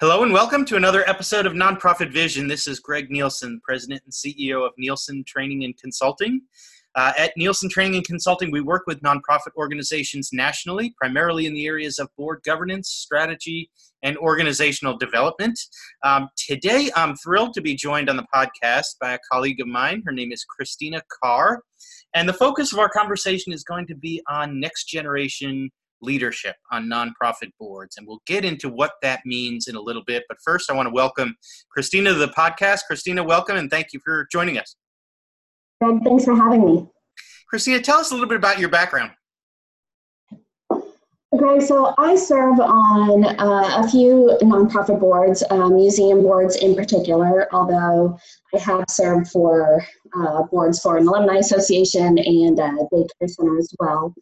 Hello and welcome to another episode of Nonprofit Vision. This is Greg Nielsen, President and CEO of Nielsen Training and Consulting. Uh, at Nielsen Training and Consulting, we work with nonprofit organizations nationally, primarily in the areas of board governance, strategy, and organizational development. Um, today, I'm thrilled to be joined on the podcast by a colleague of mine. Her name is Christina Carr. And the focus of our conversation is going to be on next generation leadership on nonprofit boards. And we'll get into what that means in a little bit. But first, I want to welcome Christina to the podcast. Christina, welcome and thank you for joining us. Greg, thanks for having me. Christina, tell us a little bit about your background. Greg, so I serve on uh, a few nonprofit boards, uh, museum boards in particular, although I have served for uh, boards for an alumni association and a daycare center as well.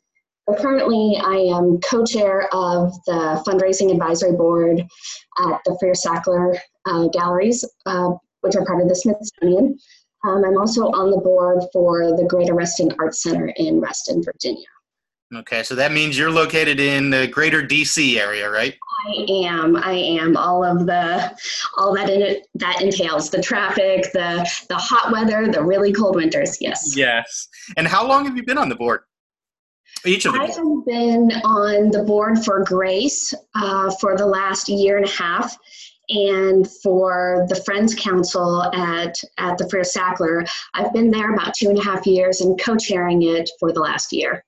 But currently, I am co chair of the fundraising advisory board at the Freer Sackler uh, Galleries, uh, which are part of the Smithsonian. Um, I'm also on the board for the Greater Reston Arts Center in Reston, Virginia. Okay, so that means you're located in the greater DC area, right? I am. I am. All of the, all that in it, that entails the traffic, the the hot weather, the really cold winters. Yes. Yes. And how long have you been on the board? Each of the I have been on the board for Grace uh, for the last year and a half, and for the Friends Council at at the Freer Sackler, I've been there about two and a half years and co-chairing it for the last year.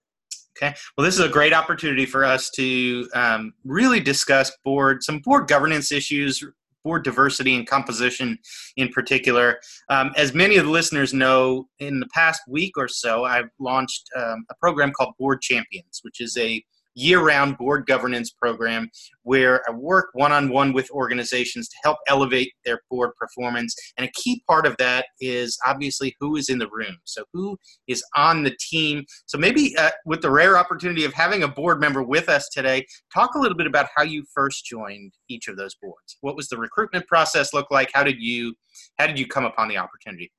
Okay. Well, this is a great opportunity for us to um, really discuss board some board governance issues, board diversity and composition in particular. Um, as many of the listeners know, in the past week or so, I've launched um, a program called Board Champions, which is a year-round board governance program where I work one-on-one with organizations to help elevate their board performance. And a key part of that is obviously who is in the room. So who is on the team. So maybe uh, with the rare opportunity of having a board member with us today, talk a little bit about how you first joined each of those boards. What was the recruitment process look like? How did you how did you come upon the opportunity?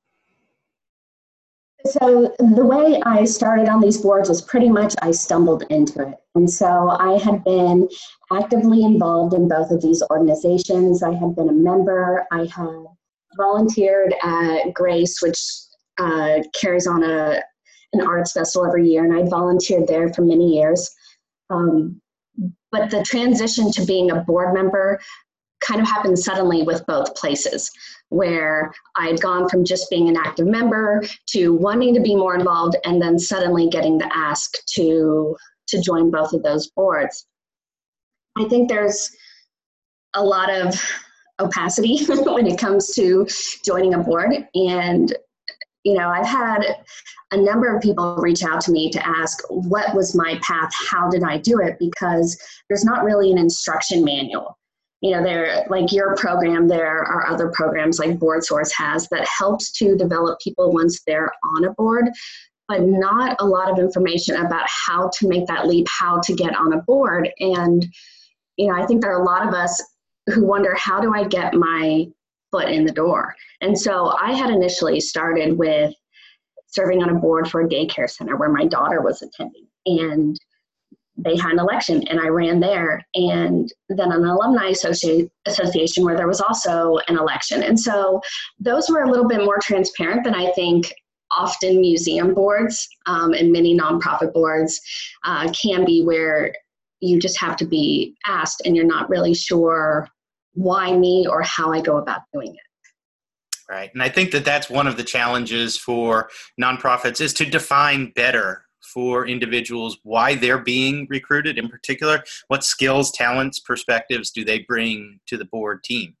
So the way I started on these boards was pretty much I stumbled into it. And so I had been actively involved in both of these organizations. I had been a member. I had volunteered at Grace, which uh, carries on a an arts festival every year, and I'd volunteered there for many years. Um, but the transition to being a board member kind of happened suddenly with both places where I'd gone from just being an active member to wanting to be more involved and then suddenly getting the ask to to join both of those boards. I think there's a lot of opacity when it comes to joining a board. And you know i've had a number of people reach out to me to ask what was my path? How did i do it? Because there's not really an instruction manual you know there like your program there are other programs like BoardSource has that helps to develop people once they're on a board but not a lot of information about how to make that leap how to get on a board. And you know i think there are a lot of us who wonder how do i get my foot in the door? And so i had initially started with serving on a board for a daycare center where my daughter was attending. And they had an election and I ran there, and then an alumni associ- association where there was also an election. And so those were a little bit more transparent than I think often museum boards um, and many nonprofit boards uh, can be, where you just have to be asked and you're not really sure why me or how I go about doing it. Right. And I think that that's one of the challenges for nonprofits is to define better for individuals why they're being recruited in particular what skills talents perspectives do they bring to the board team?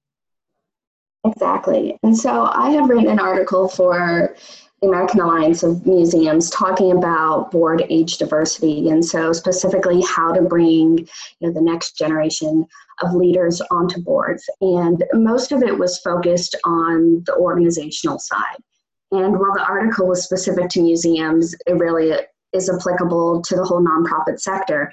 Exactly. And so i have written an article for the american alliance of museums talking about board age diversity and so specifically how to bring you know, the next generation of leaders onto boards. And most of it was focused on the organizational side. And while the article was specific to museums, it really is applicable to the whole nonprofit sector.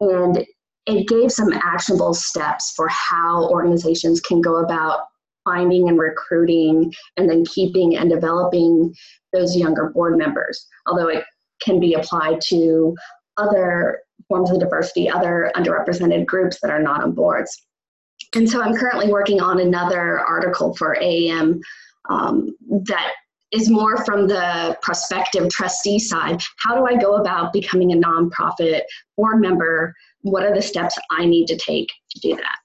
And it gave some actionable steps for how organizations can go about finding and recruiting and then keeping and developing those younger board members, although it can be applied to other forms of diversity, other underrepresented groups that are not on boards. And so I'm currently working on another article for AAM um, that is more from the prospective trustee side. How do I go about becoming a nonprofit board member? What are the steps I need to take to do that?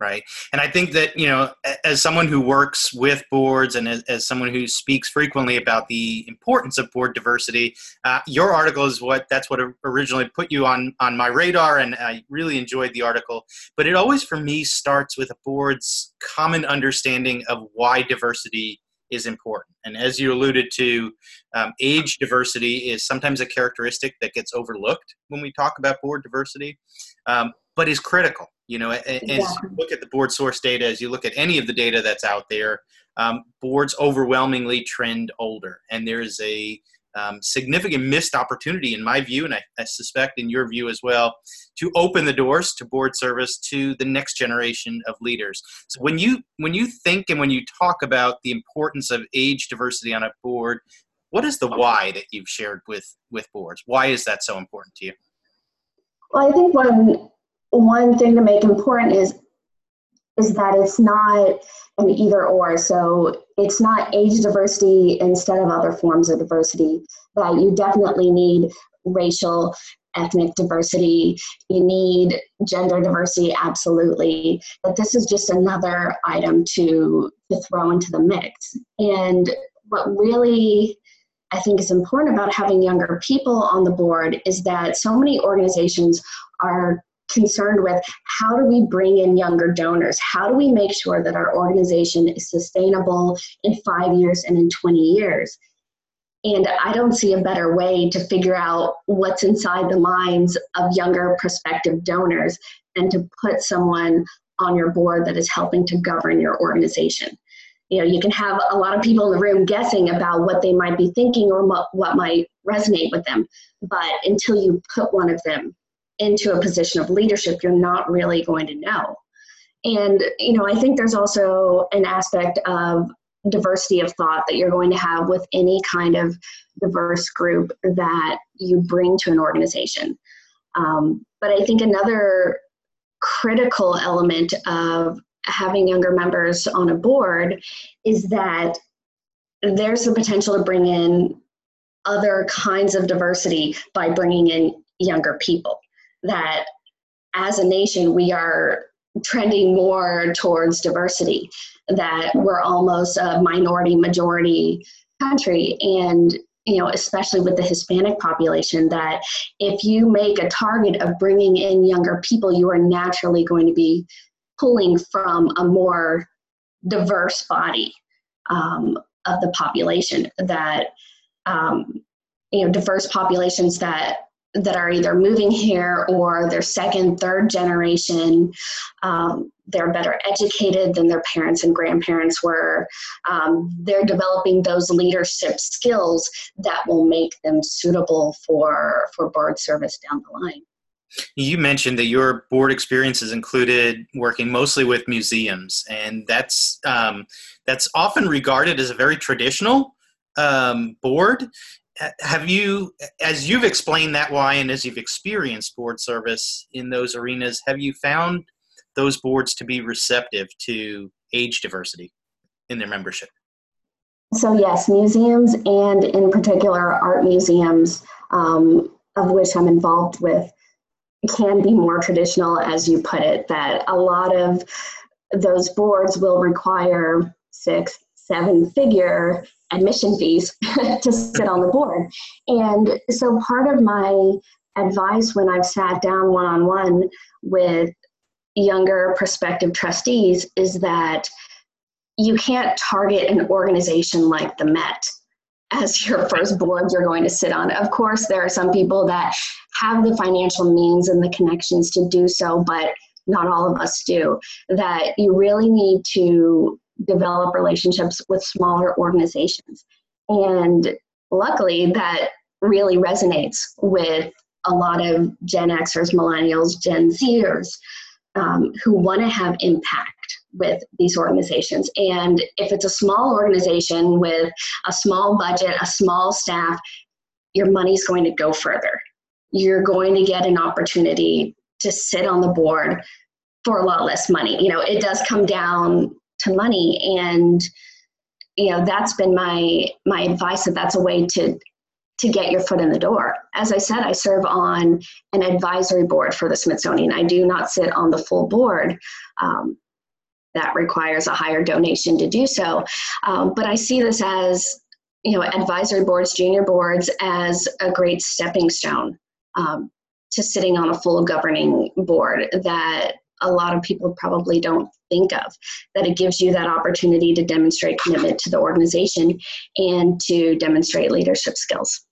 right and i think that you know as someone who works with boards and as, as someone who speaks frequently about the importance of board diversity uh, your article is what that's what originally put you on on my radar and i really enjoyed the article but it always for me starts with a board's common understanding of why diversity is important. And as you alluded to um, age diversity is sometimes a characteristic that gets overlooked when we talk about board diversity um, but is critical you know, as you look at the BoardSource data, as you look at any of the data that's out there, um, boards overwhelmingly trend older, and there is a um, significant missed opportunity, in my view, and I, I, suspect in your view as well, to open the doors to board service to the next generation of leaders. So when you when you think and when you talk about the importance of age diversity on a board, what is the why that you've shared with with boards? Why is that so important to you? Well, I think one one thing to make important is is that it's not an either or. So it's not age diversity instead of other forms of diversity. That you definitely need racial, ethnic diversity. You need gender diversity, absolutely. But this is just another item to to throw into the mix. And what really I think is important about having younger people on the board is that so many organizations are concerned with how do we bring in younger donors? How do we make sure that our organization is sustainable in five years and in 20 years? And I don't see a better way to figure out what's inside the minds of younger prospective donors than to put someone on your board that is helping to govern your organization. You know, you can have a lot of people in the room guessing about what they might be thinking or what might resonate with them, but until you put one of them into a position of leadership, you're not really going to know. And, you know, I think there's also an aspect of diversity of thought that you're going to have with any kind of diverse group that you bring to an organization. Um, but I think another critical element of having younger members on a board is that there's the potential to bring in other kinds of diversity by bringing in younger people that as a nation we are trending more towards diversity, that we're almost a minority majority country. And you know, especially with the Hispanic population, that if you make a target of bringing in younger people, you are naturally going to be pulling from a more diverse body um, of the population. That um, you know, diverse populations that that are either moving here or they're second, third generation. Um, they're better educated than their parents and grandparents were. Um, they're developing those leadership skills that will make them suitable for, for board service down the line. You mentioned that your board experiences included working mostly with museums, and that's um, that's often regarded as a very traditional um, board have you as you've explained that why and as you've experienced board service in those arenas have you found those boards to be receptive to age diversity in their membership? So yes museums and in particular art museums um, of which i'm involved with can be more traditional as you put it that a lot of those boards will require six seven figure admission fees to sit on the board. And so part of my advice when I've sat down one on one with younger prospective trustees is that you can't target an organization like the Met as your first board you're going to sit on. Of course, there are some people that have the financial means and the connections to do so, but not all of us do. That you really need to develop relationships with smaller organizations. And luckily, that really resonates with a lot of Gen Xers, millennials, Gen Zers um, who want to have impact with these organizations. And if it's a small organization with a small budget, a small staff, your money's going to go further. You're going to get an opportunity to sit on the board for a lot less money. You know, it does come down to money and you know that's been my my advice that that's a way to to get your foot in the door. As I said, I serve on an advisory board for the Smithsonian. I do not sit on the full board. Um, that requires a higher donation to do so. Um, but I see this as, you know, advisory boards, junior boards, as a great stepping stone um, to sitting on a full governing board that a lot of people probably don't think of that it gives you that opportunity to demonstrate commitment to the organization and to demonstrate leadership skills.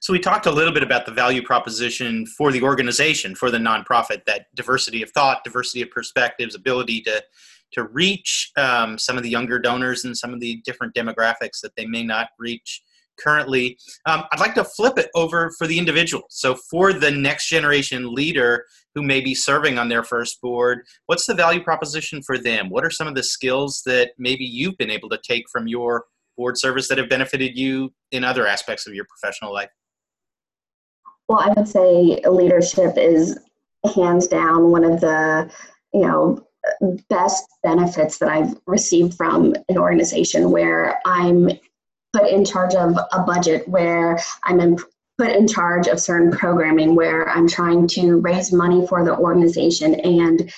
So we talked a little bit about the value proposition for the organization for the nonprofit that diversity of thought diversity of perspectives ability to to reach um, some of the younger donors and some of the different demographics that they may not reach currently. Um, I'd like to flip it over for the individual. So, for the next generation leader who may be serving on their first board, what's the value proposition for them? What are some of the skills that maybe you've been able to take from your board service that have benefited you in other aspects of your professional life? Well, I would say leadership is hands down one of the, you know, best benefits that I've received from an organization where I'm put in charge of a budget where I'm in, put in charge of certain programming where I'm trying to raise money for the organization and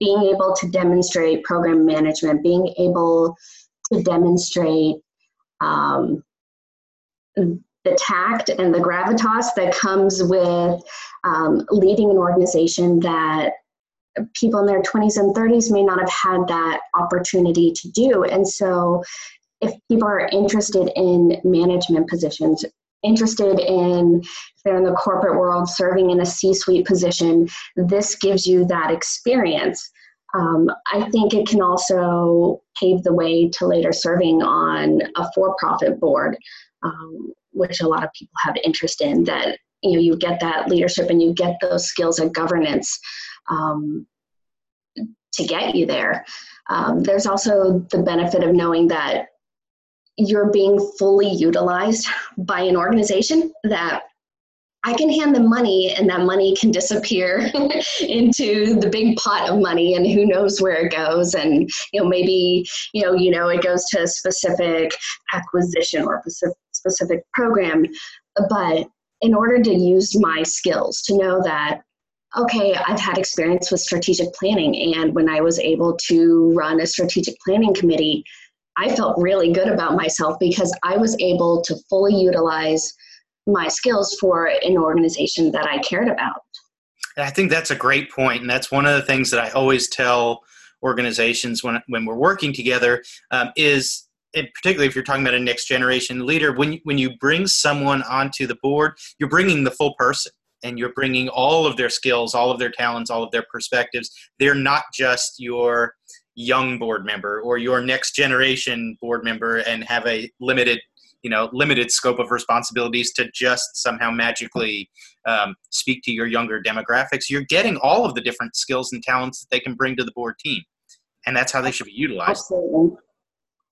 being able to demonstrate program management, being able to demonstrate um, the tact and the gravitas that comes with um, leading an organization that people in their 20s and 30s may not have had that opportunity to do. And so if people are interested in management positions, interested in if they're in the corporate world serving in a C-suite position, this gives you that experience. Um, I think it can also pave the way to later serving on a for-profit board, um, which a lot of people have interest in. That you know you get that leadership and you get those skills of governance um, to get you there. Um, there's also the benefit of knowing that you're being fully utilized by an organization that I can hand them money and that money can disappear into the big pot of money and who knows where it goes. And you know maybe you know you know it goes to a specific acquisition or specific specific program. But in order to use my skills to know that okay I've had experience with strategic planning. And when I was able to run a strategic planning committee I felt really good about myself because I was able to fully utilize my skills for an organization that I cared about. I think that's a great point, and that's one of the things that I always tell organizations when when we're working together um, is particularly if you're talking about a next generation leader when when you bring someone onto the board you're bringing the full person and you're bringing all of their skills all of their talents all of their perspectives they're not just your young board member or your next generation board member and have a limited you know limited scope of responsibilities to just somehow magically um, speak to your younger demographics you're getting all of the different skills and talents that they can bring to the board team. And that's how they should be utilized. Absolutely.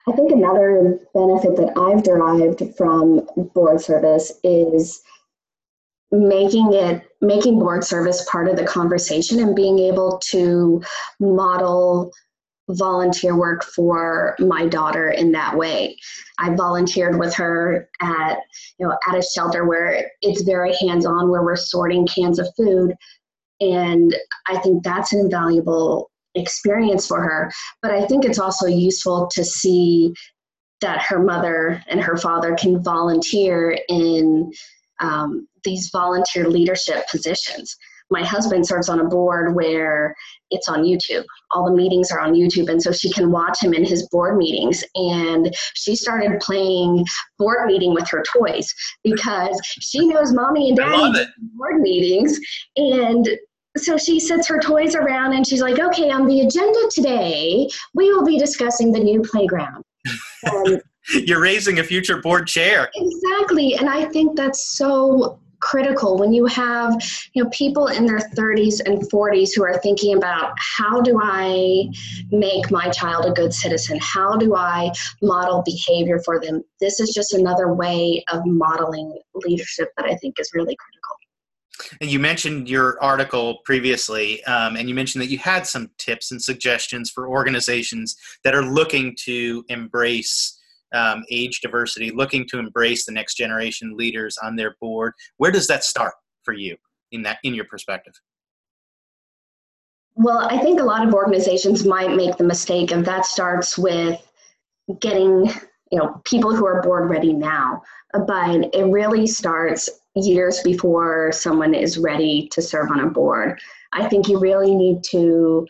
I think another benefit that i've derived from board service is making it making board service part of the conversation and being able to model volunteer work for my daughter in that way. I volunteered with her at you know at a shelter where it's very hands-on where we're sorting cans of food. And I think that's an invaluable experience for her. But I think it's also useful to see that her mother and her father can volunteer in um, these volunteer leadership positions my husband serves on a board where it's on YouTube. All the meetings are on YouTube, and so she can watch him in his board meetings. And she started playing board meeting with her toys because she knows mommy and daddy board meetings. And so she sets her toys around and she's like, okay, on the agenda today, we will be discussing the new playground. You're raising a future board chair. Exactly. And I think that's so critical when you have you know people in their 30s and 40s who are thinking about how do i make my child a good citizen? How do i model behavior for them? This is just another way of modeling leadership that i think is really critical. And you mentioned your article previously, um, and you mentioned that you had some tips and suggestions for organizations that are looking to embrace um, age diversity, looking to embrace the next generation leaders on their board. Where does that start for you in that in your perspective? Well, I think a lot of organizations might make the mistake of that starts with getting you know people who are board ready now, but it really starts years before someone is ready to serve on a board. I think you really need to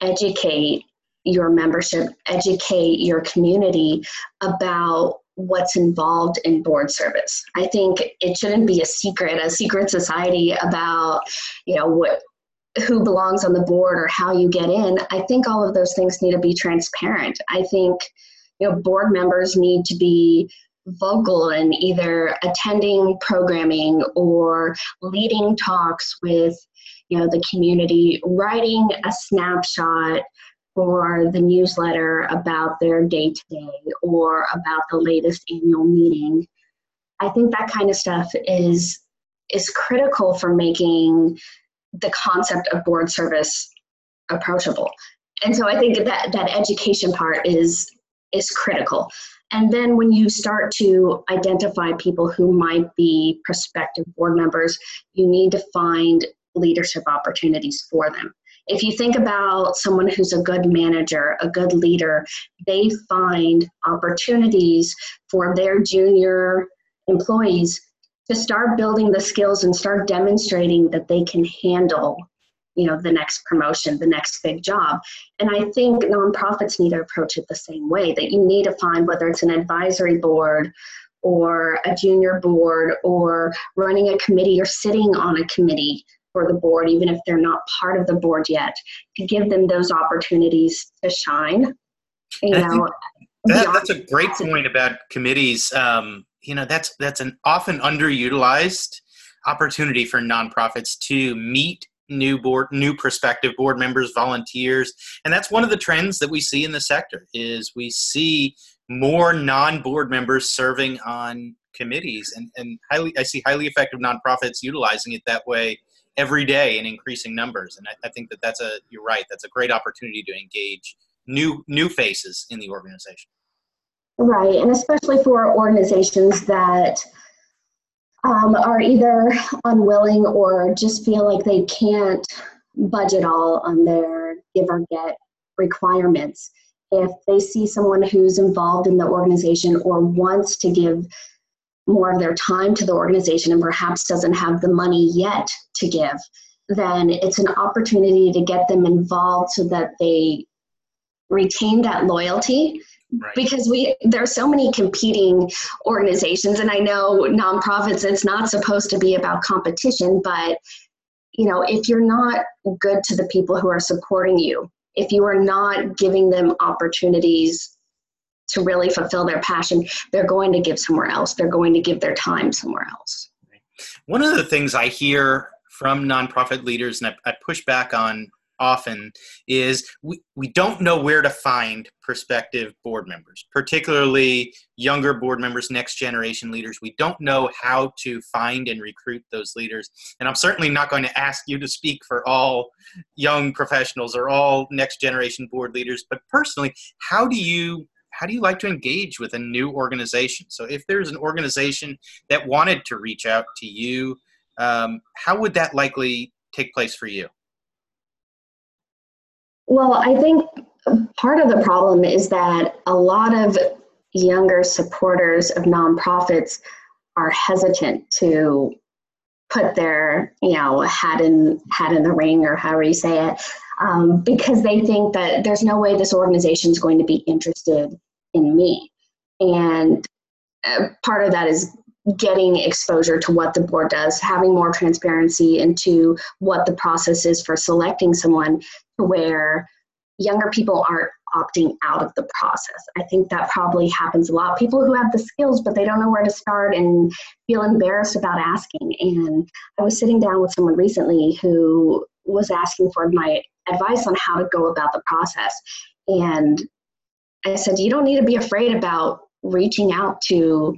educate your membership, educate your community about what's involved in board service. I think it shouldn't be a secret, a secret society about, you know, what who belongs on the board or how you get in. I think all of those things need to be transparent. I think, you know, board members need to be vocal in either attending programming or leading talks with you know the community writing a snapshot for the newsletter about their day to day or about the latest annual meeting. I think that kind of stuff is is critical for making the concept of board service approachable. And so i think that that education part is is critical. And then when you start to identify people who might be prospective board members, you need to find leadership opportunities for them. If you think about someone who's a good manager, a good leader, they find opportunities for their junior employees to start building the skills and start demonstrating that they can handle you know the next promotion the next big job. And i think nonprofits need to approach it the same way that you need to find whether it's an advisory board or a junior board or running a committee or sitting on a committee for the board even if they're not part of the board yet to give them those opportunities to shine you know. that, that's a great point about committees. Um, you know that's that's an often underutilized opportunity for nonprofits to meet new board new prospective board members volunteers and that's one of the trends that we see in the sector is we see more non-board members serving on committees and, and highly i see highly effective nonprofits utilizing it that way every day in increasing numbers and I, I think that that's a you're right that's a great opportunity to engage new new faces in the organization right and especially for organizations that um, are either unwilling or just feel like they can't budget all on their give or get requirements. If they see someone who's involved in the organization or wants to give more of their time to the organization and perhaps doesn't have the money yet to give, then it's an opportunity to get them involved so that they retain that loyalty Right. because we there are so many competing organizations and i know nonprofits it's not supposed to be about competition but you know if you're not good to the people who are supporting you if you are not giving them opportunities to really fulfill their passion they're going to give somewhere else they're going to give their time somewhere else one of the things i hear from nonprofit leaders and I, I push back on often is we, we don't know where to find prospective board members, particularly younger board members, next generation leaders. We don't know how to find and recruit those leaders. And I'm certainly not going to ask you to speak for all young professionals or all next generation board leaders, but personally, how do you how do you like to engage with a new organization? So if there's an organization that wanted to reach out to you, um, how would that likely take place for you? Well, I think part of the problem is that a lot of younger supporters of nonprofits are hesitant to put their you know hat in hat in the ring or however you say it um, because they think that there's no way this organization is going to be interested in me and uh, part of that is getting exposure to what the board does having more transparency into what the process is for selecting someone where younger people aren't opting out of the process. I think that probably happens a lot. People who have the skills, but they don't know where to start and feel embarrassed about asking. And I was sitting down with someone recently who was asking for my advice on how to go about the process. And I said, You don't need to be afraid about reaching out to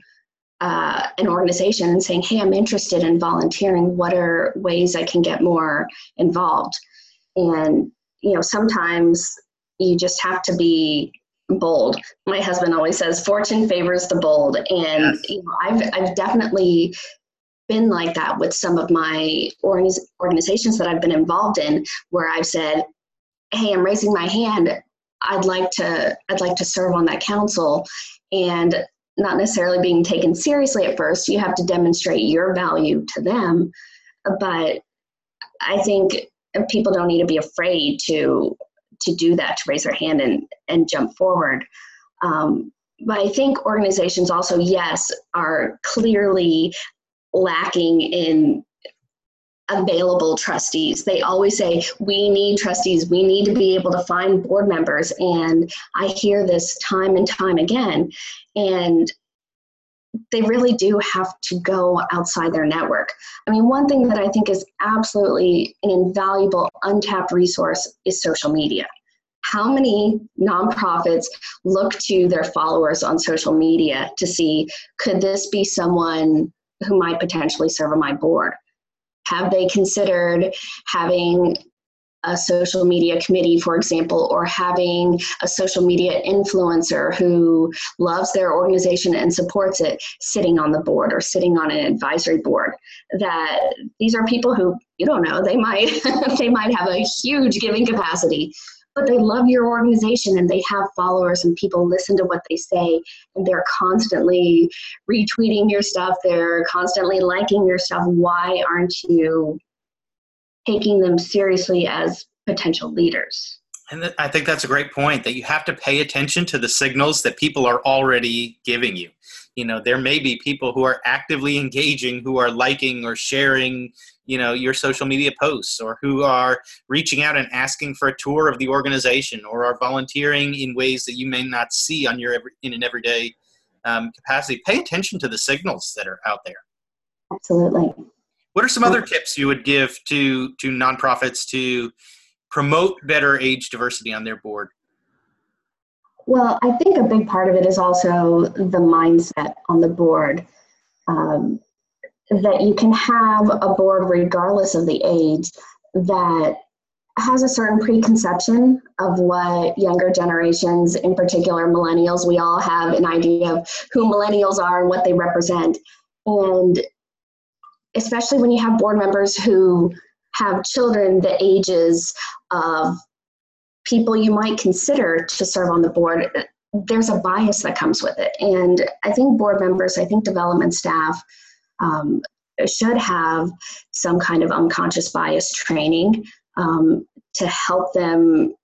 uh, an organization and saying, hey, I'm interested in volunteering. What are ways I can get more involved? And, you know, sometimes you just have to be bold. My husband always says, fortune favors the bold. And, yes. you know, I've, I've definitely been like that with some of my organizations that I've been involved in where I've said, hey, I'm raising my hand. I'd like to I'd like to serve on that council and not necessarily being taken seriously at first. You have to demonstrate your value to them. But I think people don't need to be afraid to to do that, to raise their hand and, and jump forward. Um, but I think organizations also, yes, are clearly lacking in available trustees. They always say, we need trustees, we need to be able to find board members. And I hear this time and time again. And they really do have to go outside their network. I mean, one thing that I think is absolutely an invaluable, untapped resource is social media. How many nonprofits look to their followers on social media to see could this be someone who might potentially serve on my board? Have they considered having a social media committee, for example, or having a social media influencer who loves their organization and supports it sitting on the board or sitting on an advisory board. That these are people who you don't know, they might they might have a huge giving capacity, but they love your organization and they have followers and people listen to what they say. And they're constantly retweeting your stuff. They're constantly liking your stuff. Why aren't you taking them seriously as potential leaders? And I think that's a great point that you have to pay attention to the signals that people are already giving you. You know, there may be people who are actively engaging, who are liking or sharing you know your social media posts or who are reaching out and asking for a tour of the organization or are volunteering in ways that you may not see on your every, in an everyday um, capacity. Pay attention to the signals that are out there. Absolutely. What are some other tips you would give to to nonprofits to promote better age diversity on their board well i think a big part of it is also the mindset on the board um, that you can have a board, regardless of the age, that has a certain preconception of what younger generations, in particular millennials, we all have an idea of who millennials are and what they represent. And especially when you have board members who have children the ages of people you might consider to serve on the board, there's a bias that comes with it. And I think board members, I think development staff, um, should have some kind of unconscious bias training um, to help them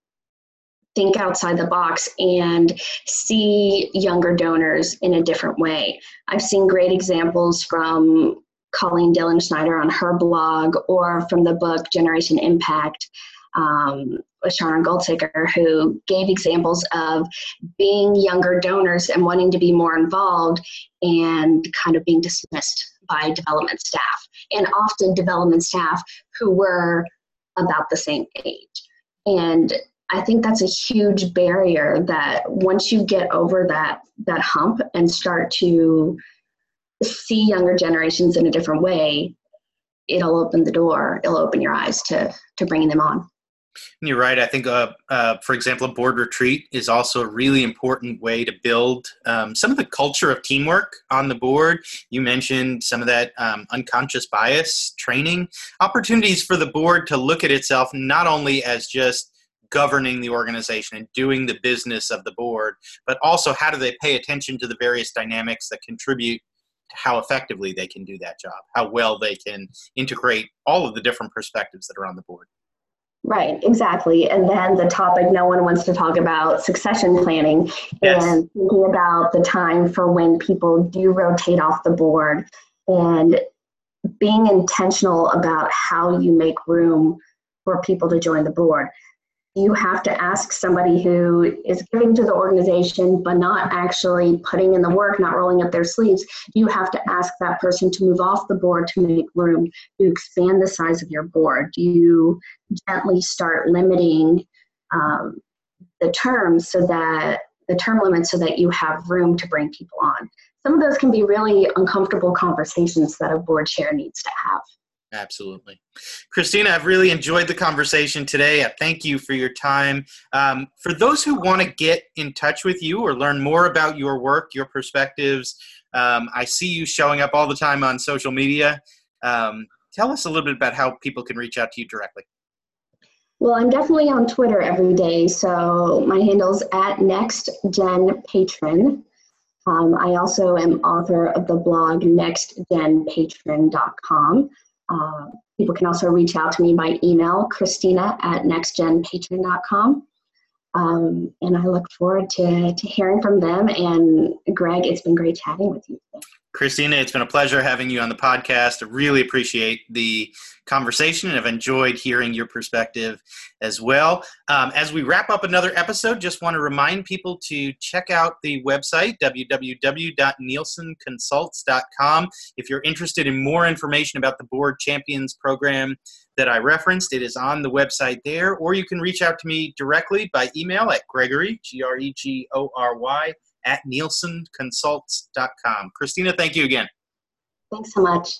think outside the box and see younger donors in a different way. I've seen great examples from Colleen Dilenschneider on her blog or from the book Generation Impact um, with Sharna Goldseker, who gave examples of being younger donors and wanting to be more involved and kind of being dismissed by development staff, and often development staff who were about the same age. And I think that's a huge barrier that once you get over that that hump and start to see younger generations in a different way, it'll open the door. It'll open your eyes to to bringing them on. You're right. I think, uh, uh, for example, a board retreat is also a really important way to build um, some of the culture of teamwork on the board. You mentioned some of that um, unconscious bias training opportunities for the board to look at itself not only as just governing the organization and doing the business of the board, but also how do they pay attention to the various dynamics that contribute to how effectively they can do that job, how well they can integrate all of the different perspectives that are on the board. Right, exactly. And then the topic no one wants to talk about succession planning yes. and thinking about the time for when people do rotate off the board and being intentional about how you make room for people to join the board you have to ask somebody who is giving to the organization but not actually putting in the work, not rolling up their sleeves. You have to ask that person to move off the board to make room, to expand the size of your board. Do you gently start limiting um, the terms so that the term limits so that you have room to bring people on. Some of those can be really uncomfortable conversations that a board chair needs to have. Absolutely. Christina, I've really enjoyed the conversation today. I thank you for your time. Um, for those who want to get in touch with you or learn more about your work, your perspectives, um, I see you showing up all the time on social media. Um, tell us a little bit about how people can reach out to you directly. Well, I'm definitely on Twitter every day. So my handle's at NextGenPatron. Um, I also am author of the blog nextgenpatron.com. Uh, people can also reach out to me by email, Christina at nextgenpatron.com. Um, and I look forward to, to hearing from them. And Greg, it's been great chatting with you today. Christina, it's been a pleasure having you on the podcast. I really appreciate the conversation and I've enjoyed hearing your perspective as well. Um, as we wrap up another episode, just want to remind people to check out the website, www.nielsenconsults.com. If you're interested in more information about the Board Champions program that I referenced, it is on the website there, or you can reach out to me directly by email at Gregory, G R E G O R Y, at nielsenconsults.com. Christina, thank you again. Thanks so much.